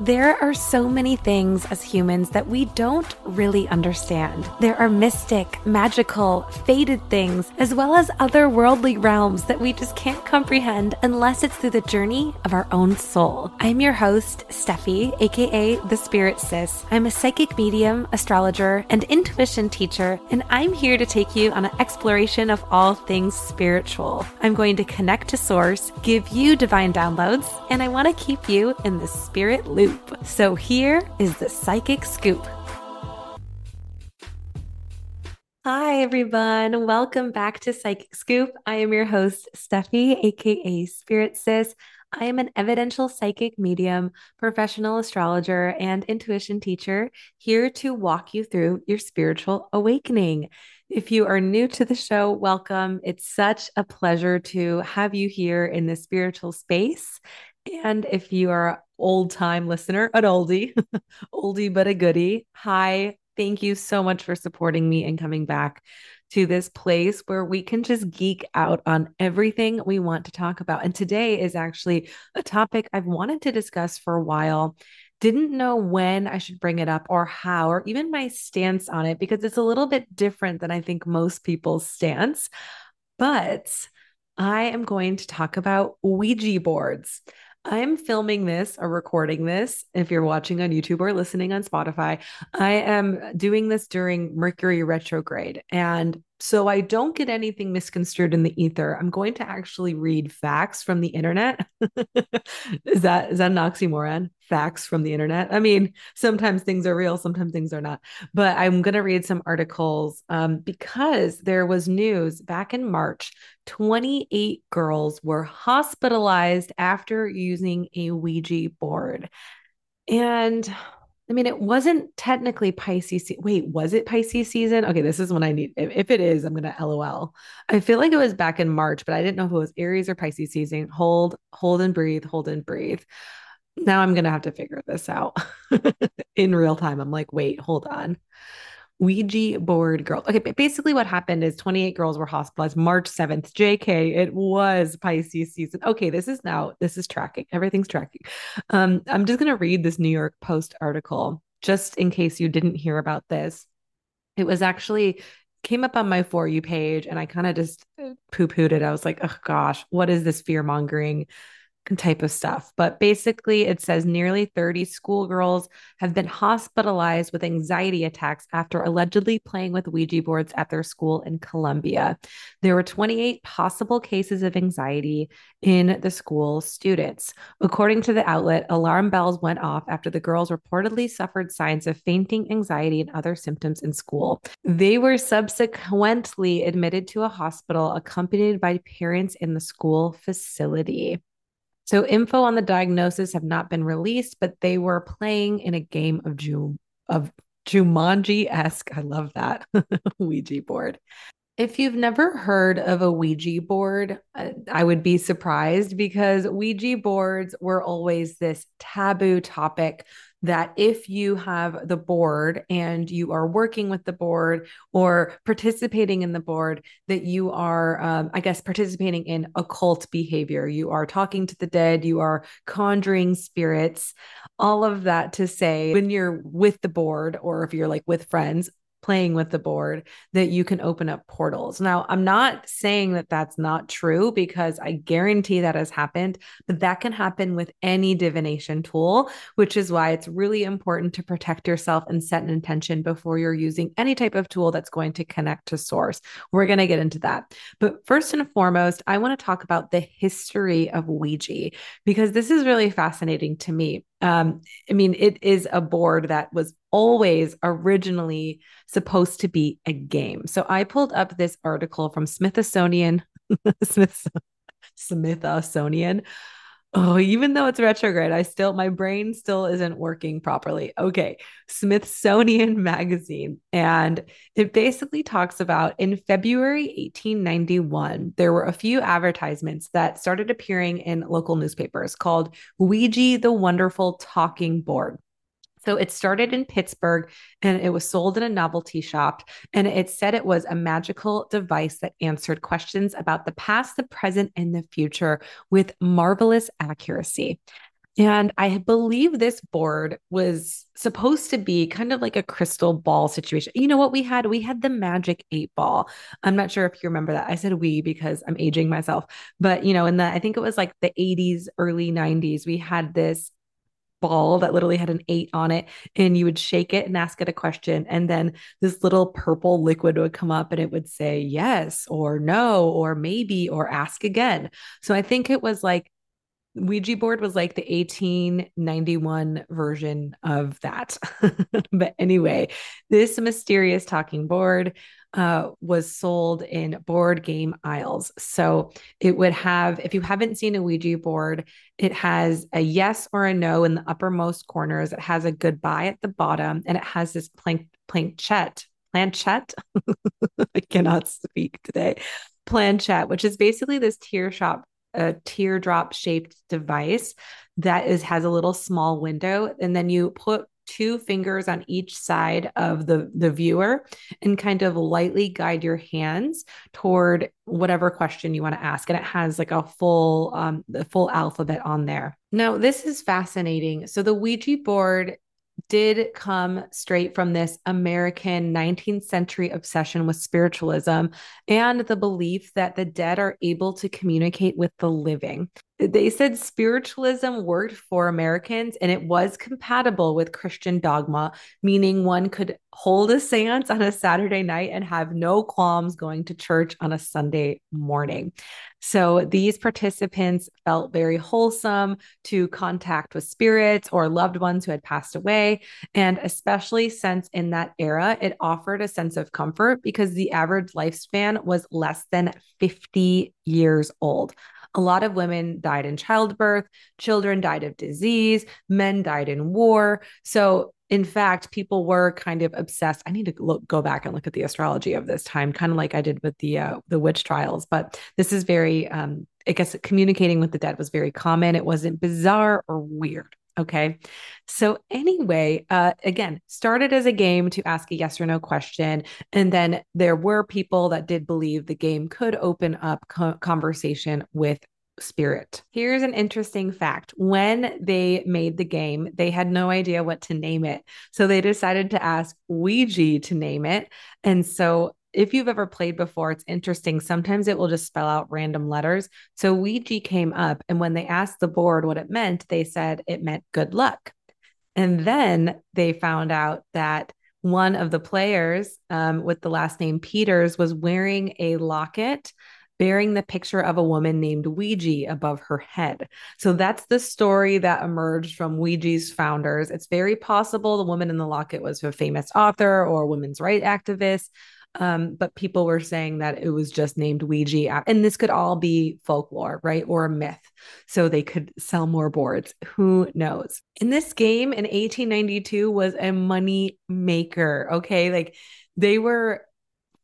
There are so many things as humans that we don't really understand. There are mystic, magical, fated things, as well as otherworldly realms that we just can't comprehend unless it's through the journey of our own soul. I'm your host, Steffi, aka The Spirit Sis. I'm a psychic medium, astrologer, and intuition teacher, and I'm here to take you on an exploration of all things spiritual. I'm going to connect to Source, give you divine downloads, and I want to keep you in the spirit loop scoop. So here is the psychic scoop. Hi, everyone. Welcome back to Psychic Scoop. I am your host, Steffi, aka Spirit Sis. I am an evidential psychic medium, professional astrologer, and intuition teacher here to walk you through your spiritual awakening. If you are new to the show, welcome. It's such a pleasure to have you here in the spiritual space. And if you are old time listener, an oldie, oldie but a goodie. Hi, thank you so much for supporting me and coming back to this place where we can just geek out on everything we want to talk about. And today is actually a topic I've wanted to discuss for a while. Didn't know when I should bring it up or how, or even my stance on it, because it's a little bit different than I think most people's stance. But I am going to talk about Ouija boards. I'm filming this or recording this. If you're watching on YouTube or listening on Spotify, I am doing this during Mercury retrograde. And so I don't get anything misconstrued in the ether. I'm going to actually read facts from the internet. is that is that an oxymoron? Facts from the internet. I mean, sometimes things are real, sometimes things are not. But I'm going to read some articles um, because there was news back in March. 28 girls were hospitalized after using a Ouija board, and I mean, it wasn't technically Pisces. Wait, was it Pisces season? Okay, this is when I need. If, if it is, I'm gonna LOL. I feel like it was back in March, but I didn't know if it was Aries or Pisces season. Hold, hold and breathe, hold and breathe. Now I'm gonna have to figure this out in real time. I'm like, wait, hold on. Ouija board girls. Okay, basically what happened is 28 girls were hospitalized March 7th. JK, it was Pisces season. Okay, this is now, this is tracking. Everything's tracking. Um, I'm just going to read this New York Post article just in case you didn't hear about this. It was actually came up on my for you page and I kind of just uh, poo pooed it. I was like, oh gosh, what is this fear mongering? Type of stuff. But basically, it says nearly 30 schoolgirls have been hospitalized with anxiety attacks after allegedly playing with Ouija boards at their school in Colombia. There were 28 possible cases of anxiety in the school students. According to the outlet, alarm bells went off after the girls reportedly suffered signs of fainting, anxiety, and other symptoms in school. They were subsequently admitted to a hospital accompanied by parents in the school facility. So info on the diagnosis have not been released, but they were playing in a game of Ju- of Jumanji-esque. I love that Ouija board. If you've never heard of a Ouija board, uh, I would be surprised because Ouija boards were always this taboo topic that if you have the board and you are working with the board or participating in the board, that you are, um, I guess, participating in occult behavior. You are talking to the dead, you are conjuring spirits, all of that to say when you're with the board or if you're like with friends, playing with the board that you can open up portals. Now, I'm not saying that that's not true because I guarantee that has happened, but that can happen with any divination tool, which is why it's really important to protect yourself and set an intention before you're using any type of tool that's going to connect to source. We're going to get into that. But first and foremost, I want to talk about the history of Ouija because this is really fascinating to me. Um, I mean, it is a board that was always originally supposed to be a game. So I pulled up this article from Smithsonian, Smith, Smithsonian. Oh, even though it's retrograde, I still, my brain still isn't working properly. Okay. Smithsonian Magazine. And it basically talks about in February 1891, there were a few advertisements that started appearing in local newspapers called Ouija the Wonderful Talking Board. So it started in Pittsburgh and it was sold in a novelty shop. And it said it was a magical device that answered questions about the past, the present, and the future with marvelous accuracy. And I believe this board was supposed to be kind of like a crystal ball situation. You know what we had? We had the magic eight ball. I'm not sure if you remember that. I said we because I'm aging myself. But, you know, in the, I think it was like the 80s, early 90s, we had this ball that literally had an eight on it and you would shake it and ask it a question and then this little purple liquid would come up and it would say yes or no or maybe or ask again. So i think it was like Ouija board was like the 1891 version of that. but anyway, this mysterious talking board uh, was sold in board game aisles. So it would have, if you haven't seen a Ouija board, it has a yes or a no in the uppermost corners. It has a goodbye at the bottom, and it has this plank planchette. Planchette. I cannot speak today. Planchette, which is basically this tear shop a teardrop shaped device that is has a little small window and then you put two fingers on each side of the the viewer and kind of lightly guide your hands toward whatever question you want to ask. And it has like a full um the full alphabet on there. Now this is fascinating. So the ouija board did come straight from this American 19th century obsession with spiritualism and the belief that the dead are able to communicate with the living. They said spiritualism worked for Americans and it was compatible with Christian dogma, meaning one could hold a seance on a Saturday night and have no qualms going to church on a Sunday morning. So these participants felt very wholesome to contact with spirits or loved ones who had passed away. And especially since in that era, it offered a sense of comfort because the average lifespan was less than 50 years old. A lot of women died in childbirth, children died of disease, men died in war. So in fact, people were kind of obsessed. I need to look, go back and look at the astrology of this time, kind of like I did with the uh, the witch trials. But this is very, um, I guess, communicating with the dead was very common. It wasn't bizarre or weird. Okay. So, anyway, uh, again, started as a game to ask a yes or no question. And then there were people that did believe the game could open up co- conversation with spirit. Here's an interesting fact. When they made the game, they had no idea what to name it. So they decided to ask Ouija to name it. And so if you've ever played before, it's interesting. Sometimes it will just spell out random letters. So Ouija came up, and when they asked the board what it meant, they said it meant good luck. And then they found out that one of the players um, with the last name Peters was wearing a locket bearing the picture of a woman named Ouija above her head. So that's the story that emerged from Ouija's founders. It's very possible the woman in the locket was a famous author or women's rights activist. Um, but people were saying that it was just named Ouija. And this could all be folklore, right? Or a myth. So they could sell more boards. Who knows? In this game in 1892 was a money maker. Okay. Like they were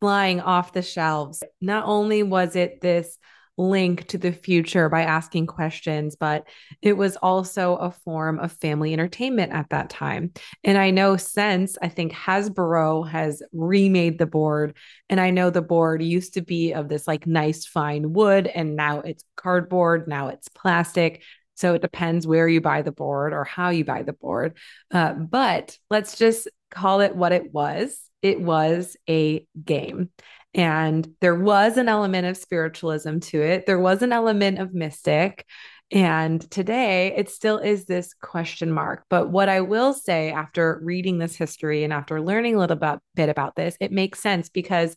flying off the shelves. Not only was it this link to the future by asking questions, but it was also a form of family entertainment at that time. And I know since I think Hasbro has remade the board, and I know the board used to be of this like nice fine wood, and now it's cardboard, now it's plastic. So it depends where you buy the board or how you buy the board. Uh, but let's just call it what it was it was a game. And there was an element of spiritualism to it, there was an element of mystic. And today it still is this question mark. But what I will say after reading this history and after learning a little bit, bit about this, it makes sense because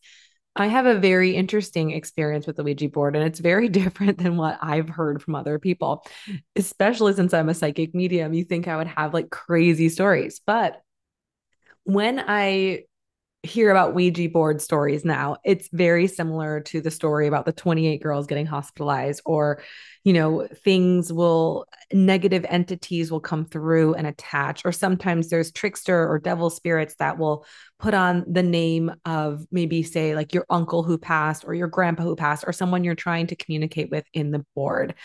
I have a very interesting experience with the Ouija board, and it's very different than what I've heard from other people, especially since I'm a psychic medium. You think I would have like crazy stories. But when I hear about Ouija board stories now, it's very similar to the story about the 28 girls getting hospitalized, or, you know, things will, negative entities will come through and attach, or sometimes there's trickster or devil spirits that will put on the name of maybe, say, like your uncle who passed, or your grandpa who passed, or someone you're trying to communicate with in the board.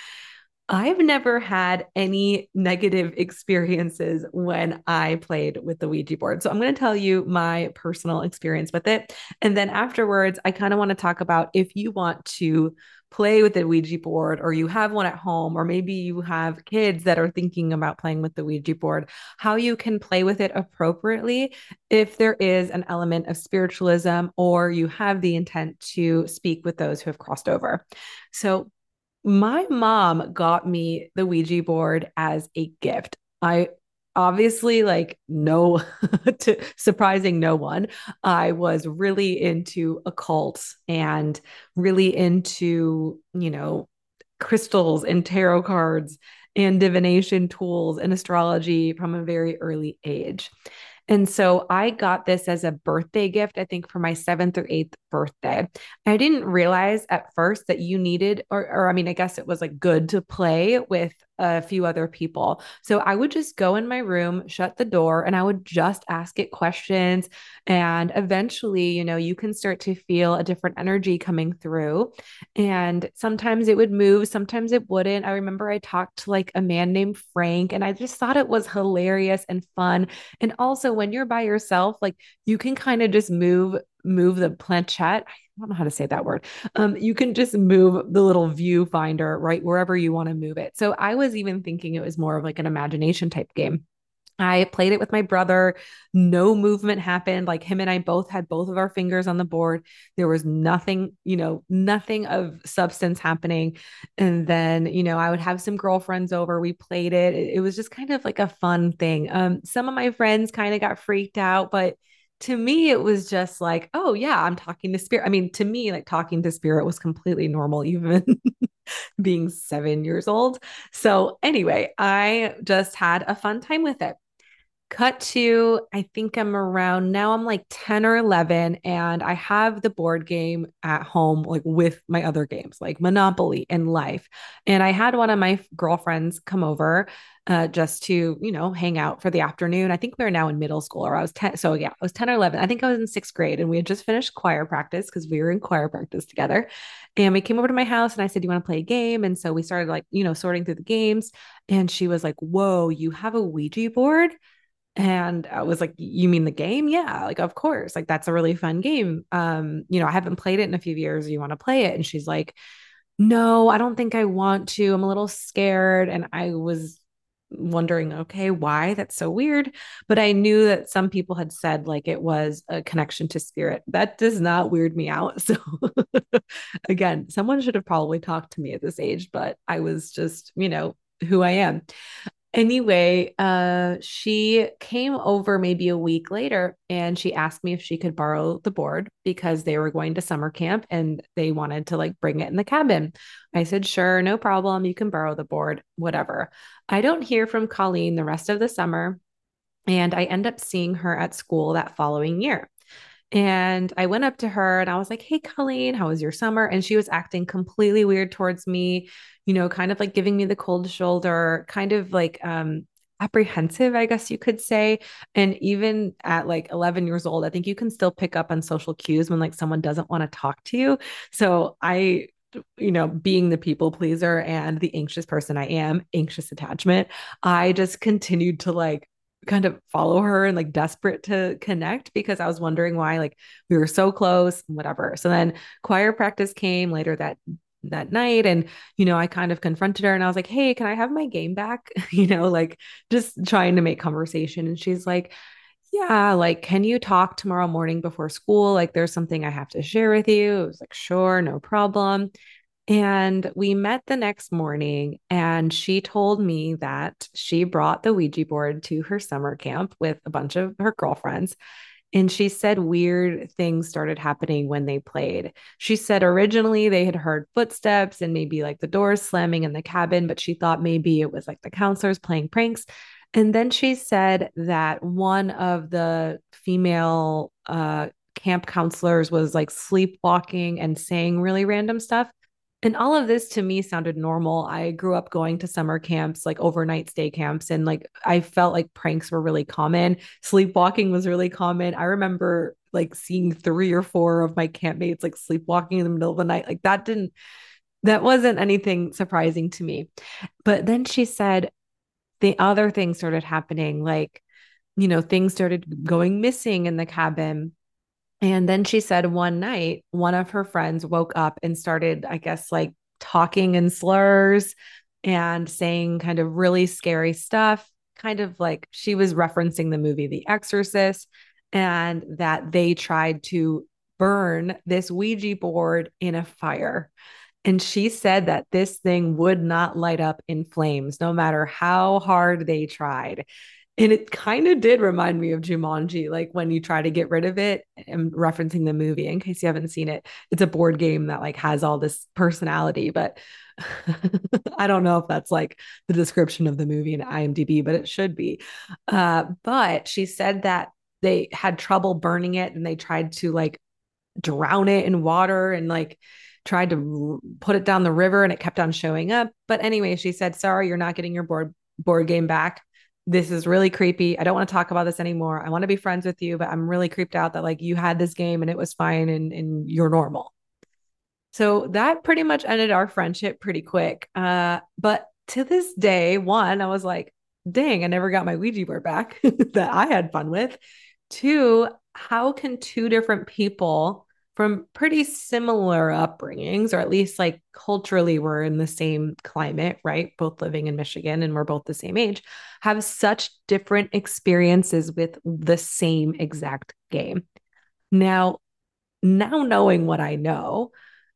I've never had any negative experiences when I played with the Ouija board. So I'm going to tell you my personal experience with it. And then afterwards, I kind of want to talk about if you want to play with the Ouija board or you have one at home, or maybe you have kids that are thinking about playing with the Ouija board, how you can play with it appropriately if there is an element of spiritualism or you have the intent to speak with those who have crossed over. So, my mom got me the Ouija board as a gift. I obviously like no to surprising no one i was really into occults and really into you know crystals and tarot cards and divination tools and astrology from a very early age and so I got this as a birthday gift, I think for my seventh or eighth birthday. I didn't realize at first that you needed, or, or I mean, I guess it was like good to play with a few other people. So I would just go in my room, shut the door, and I would just ask it questions. And eventually, you know, you can start to feel a different energy coming through. And sometimes it would move, sometimes it wouldn't. I remember I talked to like a man named Frank, and I just thought it was hilarious and fun. And also, when you're by yourself, like you can kind of just move move the planchette. I don't know how to say that word. Um, you can just move the little viewfinder right wherever you want to move it. So I was even thinking it was more of like an imagination type game. I played it with my brother. No movement happened. Like him and I both had both of our fingers on the board. There was nothing, you know, nothing of substance happening. And then, you know, I would have some girlfriends over. We played. It, it was just kind of like a fun thing. Um, some of my friends kind of got freaked out, but to me it was just like oh yeah i'm talking to spirit. I mean to me like talking to spirit was completely normal even being 7 years old. So anyway i just had a fun time with it cut to i think i'm around now i'm like 10 or 11 and i have the board game at home like with my other games like monopoly and life. And i had one of my girlfriends come over uh, just to you know hang out for the afternoon. I think we are now in middle school or i was 10 so yeah i was 10 or 11 i think i was in sixth grade and we had just finished choir practice because we were in choir practice together. And we came over to my house and i said do you want to play a game? And so we started like you know sorting through the games and she was like whoa you have a ouija board and I was like, You mean the game? Yeah, like, of course. Like, that's a really fun game. Um, you know, I haven't played it in a few years. You want to play it? And she's like, No, I don't think I want to. I'm a little scared. And I was wondering, okay, why? That's so weird. But I knew that some people had said like it was a connection to spirit. That does not weird me out. So again, someone should have probably talked to me at this age, but I was just, you know, who I am. Anyway, uh, she came over maybe a week later and she asked me if she could borrow the board because they were going to summer camp and they wanted to like bring it in the cabin. I said, sure, no problem. You can borrow the board, whatever. I don't hear from Colleen the rest of the summer. And I end up seeing her at school that following year. And I went up to her and I was like, Hey, Colleen, how was your summer? And she was acting completely weird towards me, you know, kind of like giving me the cold shoulder, kind of like, um, apprehensive, I guess you could say. And even at like 11 years old, I think you can still pick up on social cues when like someone doesn't want to talk to you. So I you know, being the people pleaser and the anxious person I am, anxious attachment, I just continued to like kind of follow her and like desperate to connect because I was wondering why like we were so close, whatever. So then choir practice came later that that night and you know I kind of confronted her and I was like, "Hey, can I have my game back?" you know, like just trying to make conversation and she's like, "Yeah, like can you talk tomorrow morning before school? Like there's something I have to share with you." I was like, "Sure, no problem." And we met the next morning, and she told me that she brought the Ouija board to her summer camp with a bunch of her girlfriends. And she said weird things started happening when they played. She said originally they had heard footsteps and maybe like the doors slamming in the cabin, but she thought maybe it was like the counselors playing pranks. And then she said that one of the female uh, camp counselors was like sleepwalking and saying really random stuff. And all of this to me sounded normal. I grew up going to summer camps, like overnight stay camps, and like I felt like pranks were really common. Sleepwalking was really common. I remember like seeing three or four of my campmates like sleepwalking in the middle of the night. Like that didn't, that wasn't anything surprising to me. But then she said the other things started happening, like, you know, things started going missing in the cabin And then she said one night, one of her friends woke up and started, I guess, like talking in slurs and saying kind of really scary stuff, kind of like she was referencing the movie The Exorcist, and that they tried to burn this Ouija board in a fire. And she said that this thing would not light up in flames, no matter how hard they tried. And it kind of did remind me of Jumanji, like when you try to get rid of it. I'm referencing the movie in case you haven't seen it. It's a board game that like has all this personality, but I don't know if that's like the description of the movie in IMDb, but it should be. Uh, but she said that they had trouble burning it and they tried to like drown it in water and like tried to put it down the river and it kept on showing up. But anyway, she said, "Sorry, you're not getting your board board game back." This is really creepy. I don't want to talk about this anymore. I want to be friends with you, but I'm really creeped out that like you had this game and it was fine and, and you're normal. So that pretty much ended our friendship pretty quick. Uh, but to this day, one, I was like, dang, I never got my Ouija board back that I had fun with. Two, how can two different people from pretty similar upbringings, or at least like culturally, we're in the same climate, right? Both living in Michigan and we're both the same age, have such different experiences with the same exact game. Now, now knowing what I know,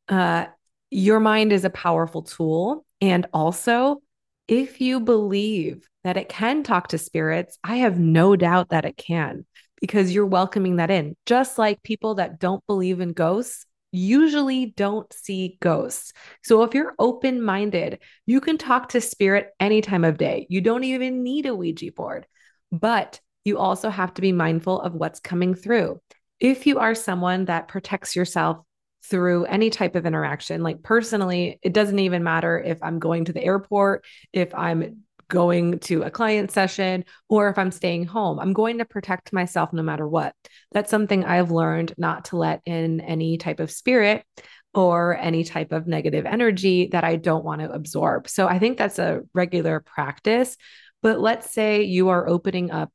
uh, your mind is a powerful tool. And also, if you believe that it can talk to spirits, I have no doubt that it can because you're welcoming that in. Just like people that don't believe in ghosts usually don't see ghosts. So if you're open minded, you can talk to spirit any time of day. You don't even need a Ouija board, but you also have to be mindful of what's coming through. If you are someone that protects yourself through any type of interaction, like personally, it doesn't even matter if I'm going to the airport, if I'm going to a client session or if I'm staying home. I'm going to protect myself no matter what. That's something I've learned not to let in any type of spirit or any type of negative energy that I don't want to absorb. So I think that's a regular practice. But let's say you are opening up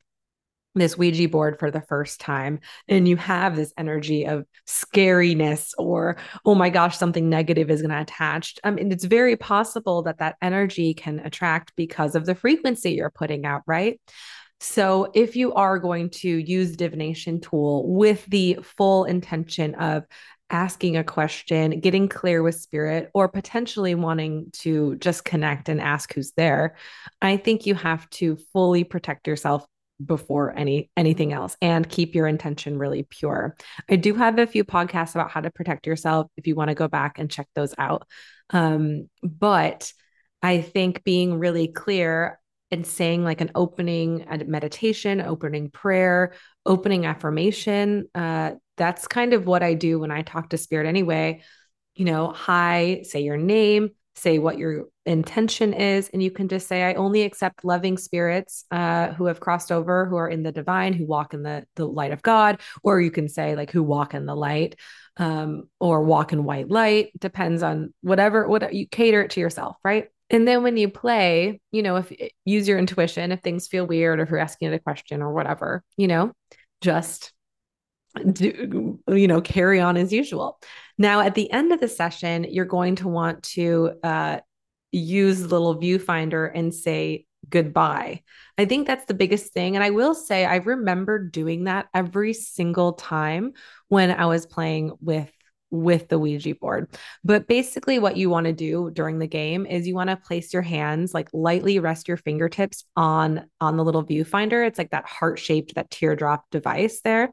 this Ouija board for the first time and you have this energy of scariness or, oh my gosh, something negative is going to attach. I mean, it's very possible that that energy can attract because of the frequency you're putting out, right? So, if you are going to use divination tool with the full intention of asking a question, getting clear with spirit, or potentially wanting to just connect and ask who's there, I think you have to fully protect yourself before any anything else and keep your intention really pure. I do have a few podcasts about how to protect yourself if you want to go back and check those out. Um, but I think being really clear and saying like an opening meditation, opening prayer, opening affirmation, uh, that's kind of what I do when I talk to spirit anyway. You know, hi, say your name, say what your intention is and you can just say i only accept loving spirits uh, who have crossed over who are in the divine who walk in the, the light of god or you can say like who walk in the light um, or walk in white light depends on whatever what you cater it to yourself right? And then when you play you know if use your intuition if things feel weird or if you're asking it a question or whatever you know just do you know carry on as usual now at the end of the session you're going to want to uh, use the little viewfinder and say goodbye i think that's the biggest thing and i will say i remember doing that every single time when i was playing with with the Ouija board. But basically, what you want to do during the game is you want to place your hands, like lightly rest your fingertips on on the little viewfinder. It's like that heart shaped, that teardrop device there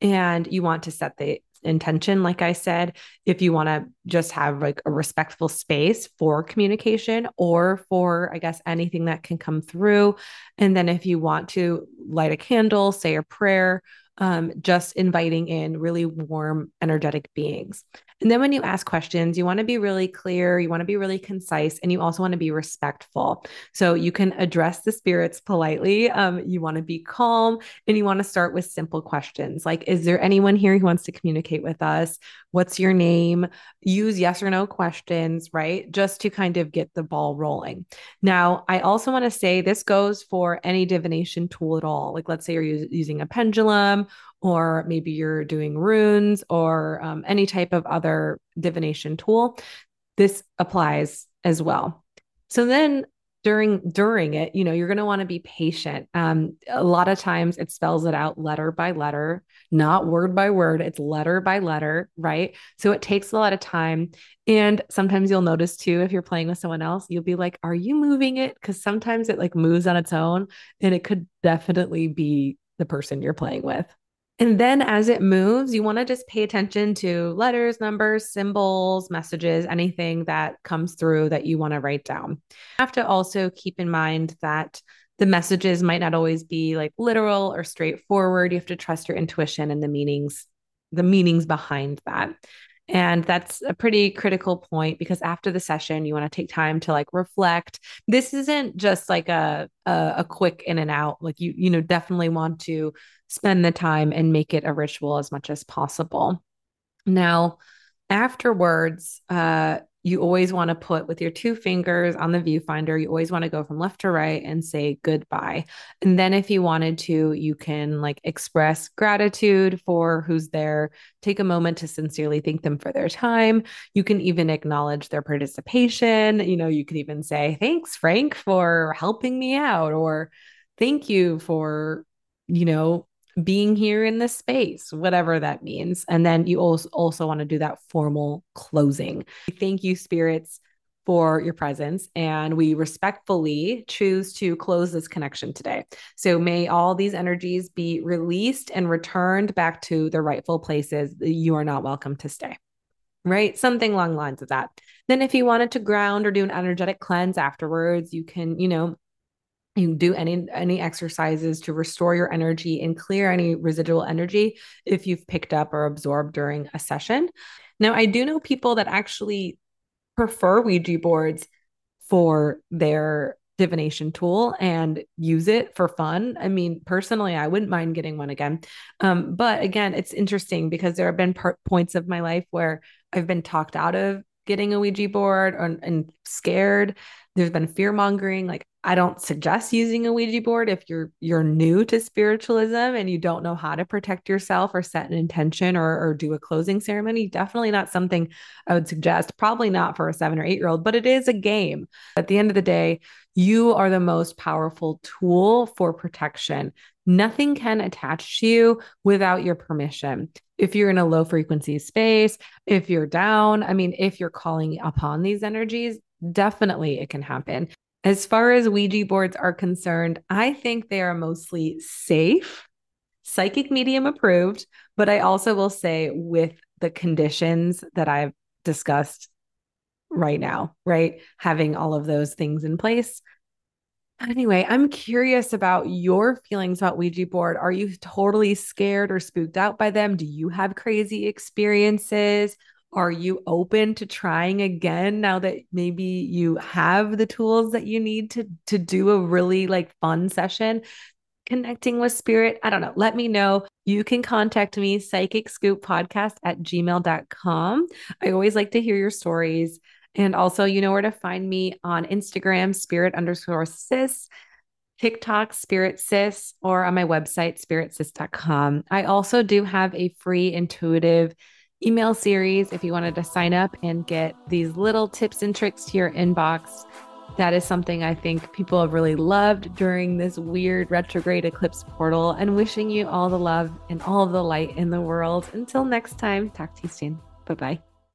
and you want to set the intention like i said if you want to just have like a respectful space for communication or for i guess anything that can come through and then if you want to light a candle say a prayer um, just inviting in really warm, energetic beings. And then when you ask questions, you want to be really clear, you want to be really concise, and you also want to be respectful. So you can address the spirits politely. Um, you want to be calm, and you want to start with simple questions like Is there anyone here who wants to communicate with us? What's your name? Use yes or no questions, right? Just to kind of get the ball rolling. Now, I also want to say this goes for any divination tool at all. Like, let's say you're using a pendulum or maybe you're doing runes or um, any type of other divination tool, this applies as well. So then during during it you know you're going to want to be patient. Um a lot of times it spells it out letter by letter not word by word it's letter by letter right? So it takes a lot of time. And sometimes you'll notice too if you're playing with someone else you'll be like are you moving it? Cuz sometimes it like moves on its own and it could definitely be the person you're playing with and then as it moves, you want to just pay attention to letters, numbers, symbols, messages, anything that comes through that you want to write down. You have to also keep in mind that the messages might not always be like literal or straightforward. You have to trust your intuition and the meanings, the meanings behind that. And that's a pretty critical point because after the session, you want to take time to like reflect. This isn't just like a, a, a quick in and out. Like you, you know, definitely want to spend the time and make it a ritual as much as possible. Now, afterwards, uh, you always want to put with your two fingers on the viewfinder, you always want to go from left to right and say goodbye. And then, if you wanted to, you can like express gratitude for who's there, take a moment to sincerely thank them for their time. You can even acknowledge their participation. You know, you could even say, Thanks, Frank, for helping me out, or thank you for, you know, being here in this space, whatever that means. And then you also also want to do that formal closing. Thank you, spirits, for your presence. And we respectfully choose to close this connection today. So may all these energies be released and returned back to their rightful places. You are not welcome to stay. Right? Something along lines of that. Then, if you wanted to ground or do an energetic cleanse afterwards, you can, you know, you do any any exercises to restore your energy and clear any residual energy if you've picked up or absorbed during a session. Now i do know people that actually prefer ouija boards for their divination tool and use it for fun. I mean personally i wouldn't mind getting one again. Um, but again it's interesting because there have been points of my life where i've been talked out of getting a ouija board or, and scared. There's been fear mongering like I don't suggest using a Ouija board if you're you're new to spiritualism and you don't know how to protect yourself or set an intention or, or do a closing ceremony. Definitely not something I would suggest. Probably not for a seven or eight year old, but it is a game. At the end of the day, you are the most powerful tool for protection. Nothing can attach to you without your permission. If you're in a low frequency space, if you're down, I mean, if you're calling upon these energies, definitely it can happen. As far as Ouija boards are concerned, I think they are mostly safe, psychic medium approved, but I also will say with the conditions that I've discussed right now, right? Having all of those things in place. Anyway, I'm curious about your feelings about Ouija board. Are you totally scared or spooked out by them? Do you have crazy experiences? Are you open to trying again now that maybe you have the tools that you need to to do a really like fun session? Connecting with spirit. I don't know. Let me know. You can contact me, psychic scoop podcast at gmail.com. I always like to hear your stories. And also, you know where to find me on Instagram, spirit underscore sis, TikTok, spirit sis, or on my website, spiritsis.com. I also do have a free intuitive email series if you wanted to sign up and get these little tips and tricks to your inbox. That is something I think people have really loved during this weird retrograde eclipse portal and wishing you all the love and all of the light in the world. Until next time, talk to you soon. Bye bye.